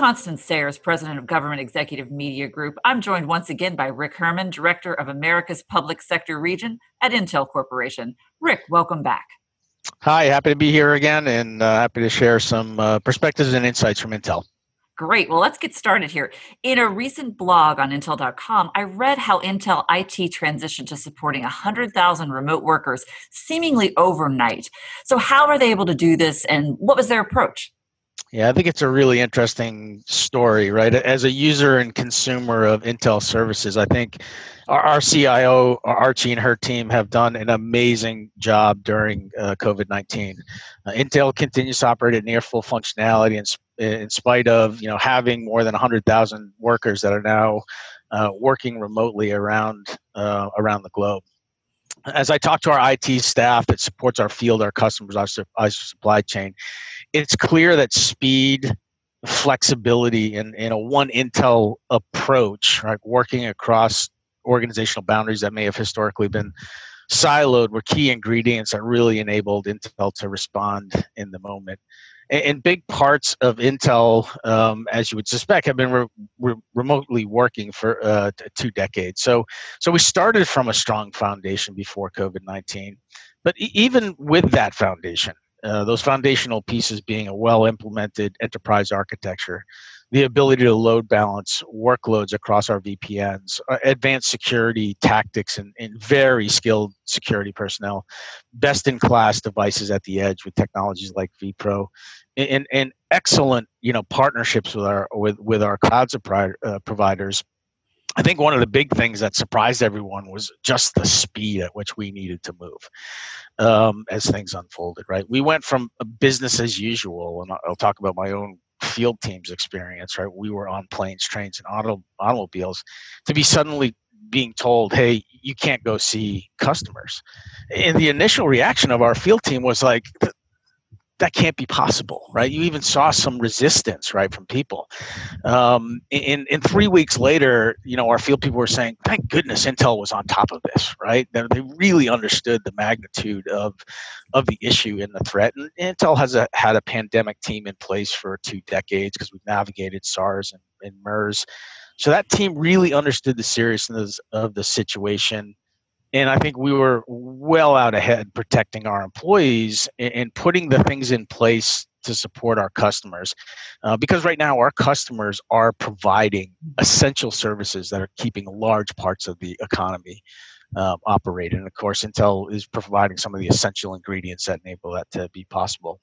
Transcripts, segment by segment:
Constance Sayers, President of Government Executive Media Group. I'm joined once again by Rick Herman, Director of America's Public Sector Region at Intel Corporation. Rick, welcome back. Hi, happy to be here again and uh, happy to share some uh, perspectives and insights from Intel. Great. Well, let's get started here. In a recent blog on Intel.com, I read how Intel IT transitioned to supporting 100,000 remote workers seemingly overnight. So, how are they able to do this and what was their approach? Yeah, I think it's a really interesting story, right? As a user and consumer of Intel services, I think our, our CIO, Archie, and her team have done an amazing job during uh, COVID 19. Uh, Intel continues to operate at near full functionality in, in spite of you know having more than 100,000 workers that are now uh, working remotely around uh, around the globe as I talk to our IT staff that supports our field, our customers, our, our supply chain, it's clear that speed, flexibility, and, and a one Intel approach, right, working across organizational boundaries that may have historically been siloed, were key ingredients that really enabled Intel to respond in the moment and big parts of Intel, um, as you would suspect, have been re- re- remotely working for uh, two decades. So, so we started from a strong foundation before COVID nineteen, but e- even with that foundation, uh, those foundational pieces being a well implemented enterprise architecture, the ability to load balance workloads across our VPNs, uh, advanced security tactics, and, and, very skilled security personnel, best in class devices at the edge with technologies like vPro, and, and excellent you know partnerships with our with with our cloud uh, providers I think one of the big things that surprised everyone was just the speed at which we needed to move um, as things unfolded. Right, we went from business as usual, and I'll talk about my own field team's experience. Right, we were on planes, trains, and auto, automobiles to be suddenly being told, "Hey, you can't go see customers." And the initial reaction of our field team was like, that can't be possible, right? You even saw some resistance, right, from people. Um, in in three weeks later, you know, our field people were saying, "Thank goodness Intel was on top of this," right? They, they really understood the magnitude of of the issue and the threat. And Intel has a, had a pandemic team in place for two decades because we've navigated SARS and, and MERS. So that team really understood the seriousness of the situation and I think we were well out ahead protecting our employees and, putting the things in place to support our customers. Uh, because right now, our customers are providing essential services that are keeping large parts of the economy uh. And of course, Intel is providing some of the essential ingredients that enable that to be possible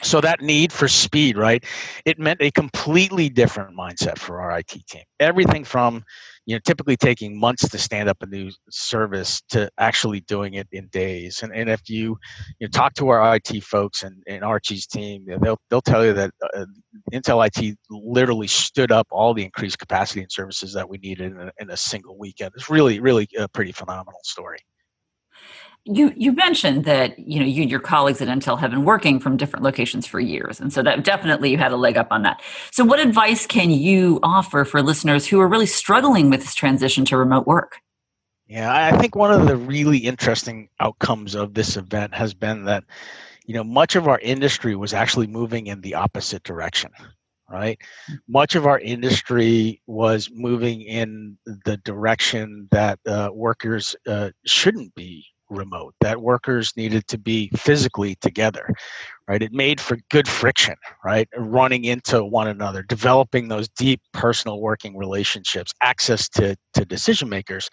so that need for speed right it meant a completely different mindset for our it team everything from you know typically taking months to stand up a new service to actually doing it in days. And, and if you you know, talk to our it folks and, and archie's team they'll, they'll tell you that uh, intel it literally stood up all the increased capacity and services that we needed in a, in a single weekend. It's really really a pretty phenomenal story you you mentioned that you know you and your colleagues at Intel have been working from different locations for years, and so that definitely you had a leg up on that. So, what advice can you offer for listeners who are really struggling with this transition to remote work? Yeah, I think one of the really interesting outcomes of this event has been that you know much of our industry was actually moving in the opposite direction right? Much of our industry was moving in the direction that uh, workers uh, shouldn't be remote that workers needed to be physically together right? It made for good friction right? Running into one another developing those deep personal working relationships access to, to decision makers.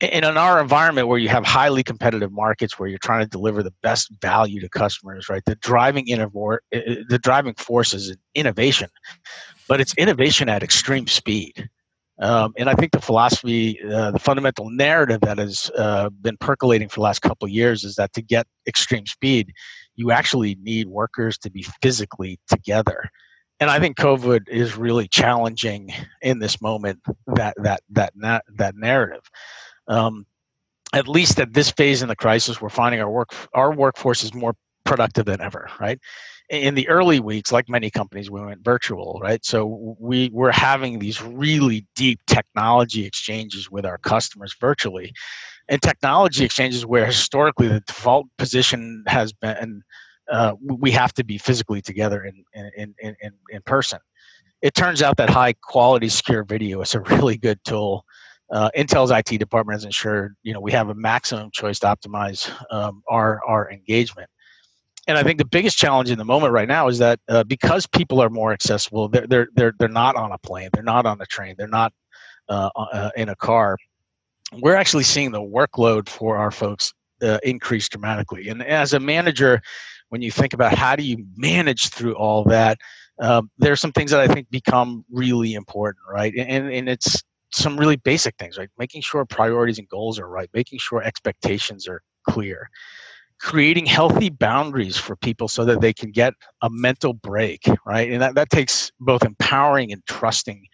And in our environment where you have highly competitive markets where you're trying to deliver the best value to customers right the driving innovor- eh, eh, the driving force is innovation but it's innovation at extreme speed um, and I think the philosophy, uh, the fundamental narrative that has uh, been percolating for the last couple of years is that to get extreme speed, you actually need workers to be physically together. And I think COVID is really challenging in this moment that that that na- that narrative. Um, at least at this phase in the crisis, we're finding our work our workforce is more productive than ever. Right, in the early weeks, like many companies, we went virtual, right? So we were having these really deep technology exchanges with our customers virtually. And technology exchanges where historically the default position has been uh, we have to be physically together in, in, in, in, in person. it turns out that high quality secure video is a really good tool. Uh, Intel's IT department has ensured you know we have a maximum choice to optimize um, our our engagement. And I think the biggest challenge in the moment right now is that uh, because people are more accessible, they're, they're they're they're not on a plane, they're not on a train, they're not uh, uh in a car. We're actually seeing the workload for our folks uh, increase dramatically. And as a manager, when you think about how do you manage through all that, um, there are some things that I think become really important, right? And and it's some really basic things, right? Making sure priorities and goals are right, making sure expectations are clear, creating healthy boundaries for people so that they can get a mental break, right? And that, that takes both empowering and trusting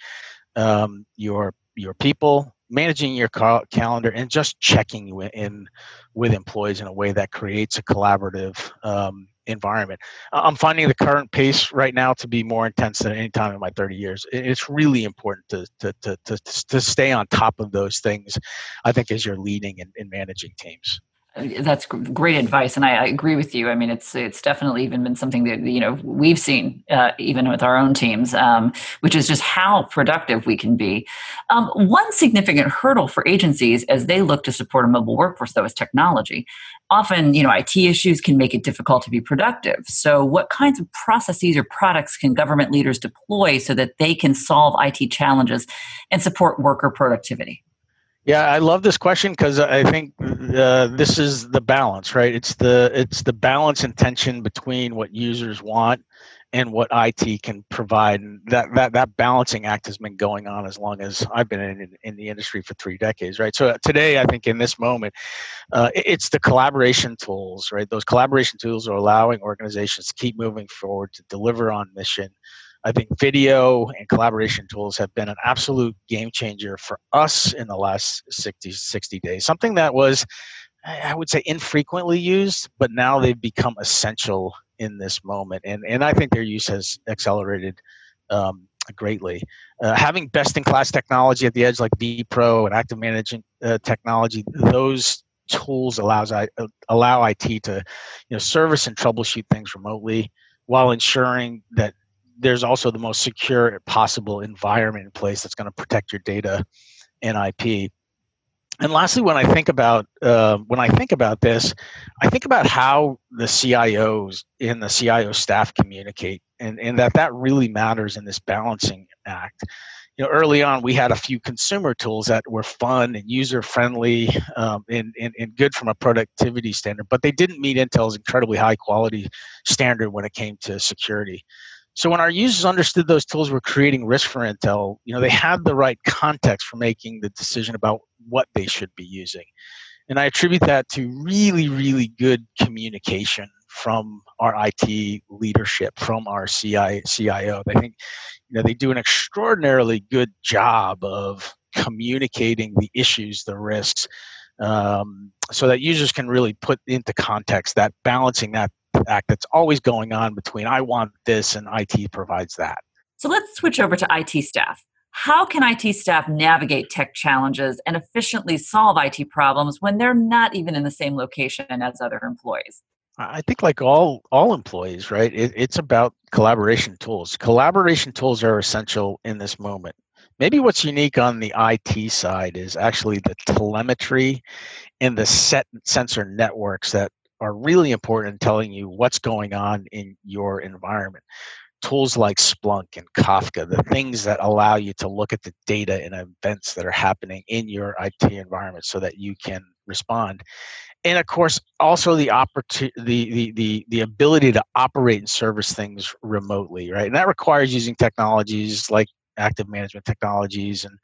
um, your your people, managing your cal- calendar, and just checking in with employees in a way that creates a collaborative um, environment. I'm finding the current pace right now to be more intense than any time in my 30 years. It's really important to to to to, to stay on top of those things. I think as you're leading and, and managing teams that's great advice and I, I, agree with you. I mean it's it's definitely even been something that you know we've seen uh, even with our own teams um, which is just how productive we can be. Um, one significant hurdle for agencies as they look to support a mobile workforce though is technology. Often you know it issues can make it difficult to be productive. So what kinds of processes or products can government leaders deploy so that they can solve it challenges and support worker productivity? Yeah, I love this question because I think uh, this is the balance, right? It's the it's the balance and tension between what users want and what IT can provide, and that that that balancing act has been going on as long as I've been in in the industry for three decades, right? So today, I think in this moment, uh, it's the collaboration tools, right? Those collaboration tools are allowing organizations to keep moving forward to deliver on mission I think video and collaboration tools have been an absolute game changer for us in the last 60, 60 days. Something that was, I would say, infrequently used, but now they've become essential in this moment. And, and I think their use has accelerated um, greatly. Uh, having best in class technology at the edge like vPro and active management uh, technology, those tools allows I, allow IT to you know service and troubleshoot things remotely while ensuring that there's also the most secure possible environment in place that's going to protect your data and IP. And lastly, when I think about uh, when I think about this, I think about how the CIOs in the CIO staff communicate, and, and that that really matters in this balancing act. You know, early on, we had a few consumer tools that were fun and user friendly um, and, and, and good from a productivity standard, but they didn't meet Intel's incredibly high quality standard when it came to security. So when our users understood those tools were creating risk for Intel, you know, they had the right context for making the decision about what they should be using. And I attribute that to really, really good communication from our IT leadership, from our CI, CIO. I think you know, they do an extraordinarily good job of communicating the issues, the risks, um, so that users can really put into context that balancing that act that's always going on between I want this and IT provides that. So let's switch over to IT staff. How can IT staff navigate tech challenges and efficiently solve IT problems when they're not even in the same location as other employees? I think, like all all employees, right? It, it's about collaboration tools. Collaboration tools are essential in this moment. Maybe what's unique on the IT side is actually the telemetry and the set sensor networks that are really important in telling you what's going on in your environment. Tools like Splunk and Kafka, the things that allow you to look at the data and events that are happening in your IT environment so that you can respond. And of course, also the opportunity, the, the, the, the ability to operate and service things remotely, right? And that requires using technologies like active management technologies and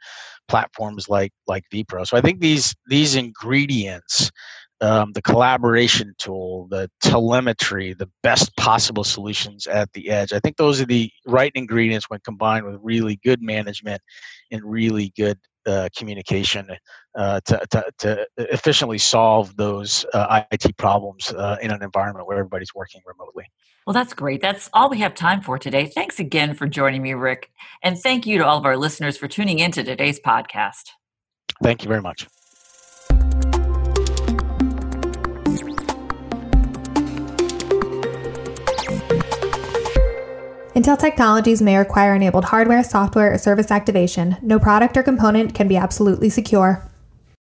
platforms like like vPro. So I think these these ingredients um, the collaboration tool, the telemetry, the best possible solutions at the edge. I think those are the right ingredients when combined with really good management and really good uh, communication uh, to, to, to, efficiently solve those uh, IT problems uh, in an environment where everybody's working remotely. Well, that's great. That's all we have time for today. Thanks again for joining me, Rick. And thank you to all of our listeners for tuning in to today's podcast. Thank you very much. Intel technologies may require enabled hardware, software, or service activation. No product or component can be absolutely secure.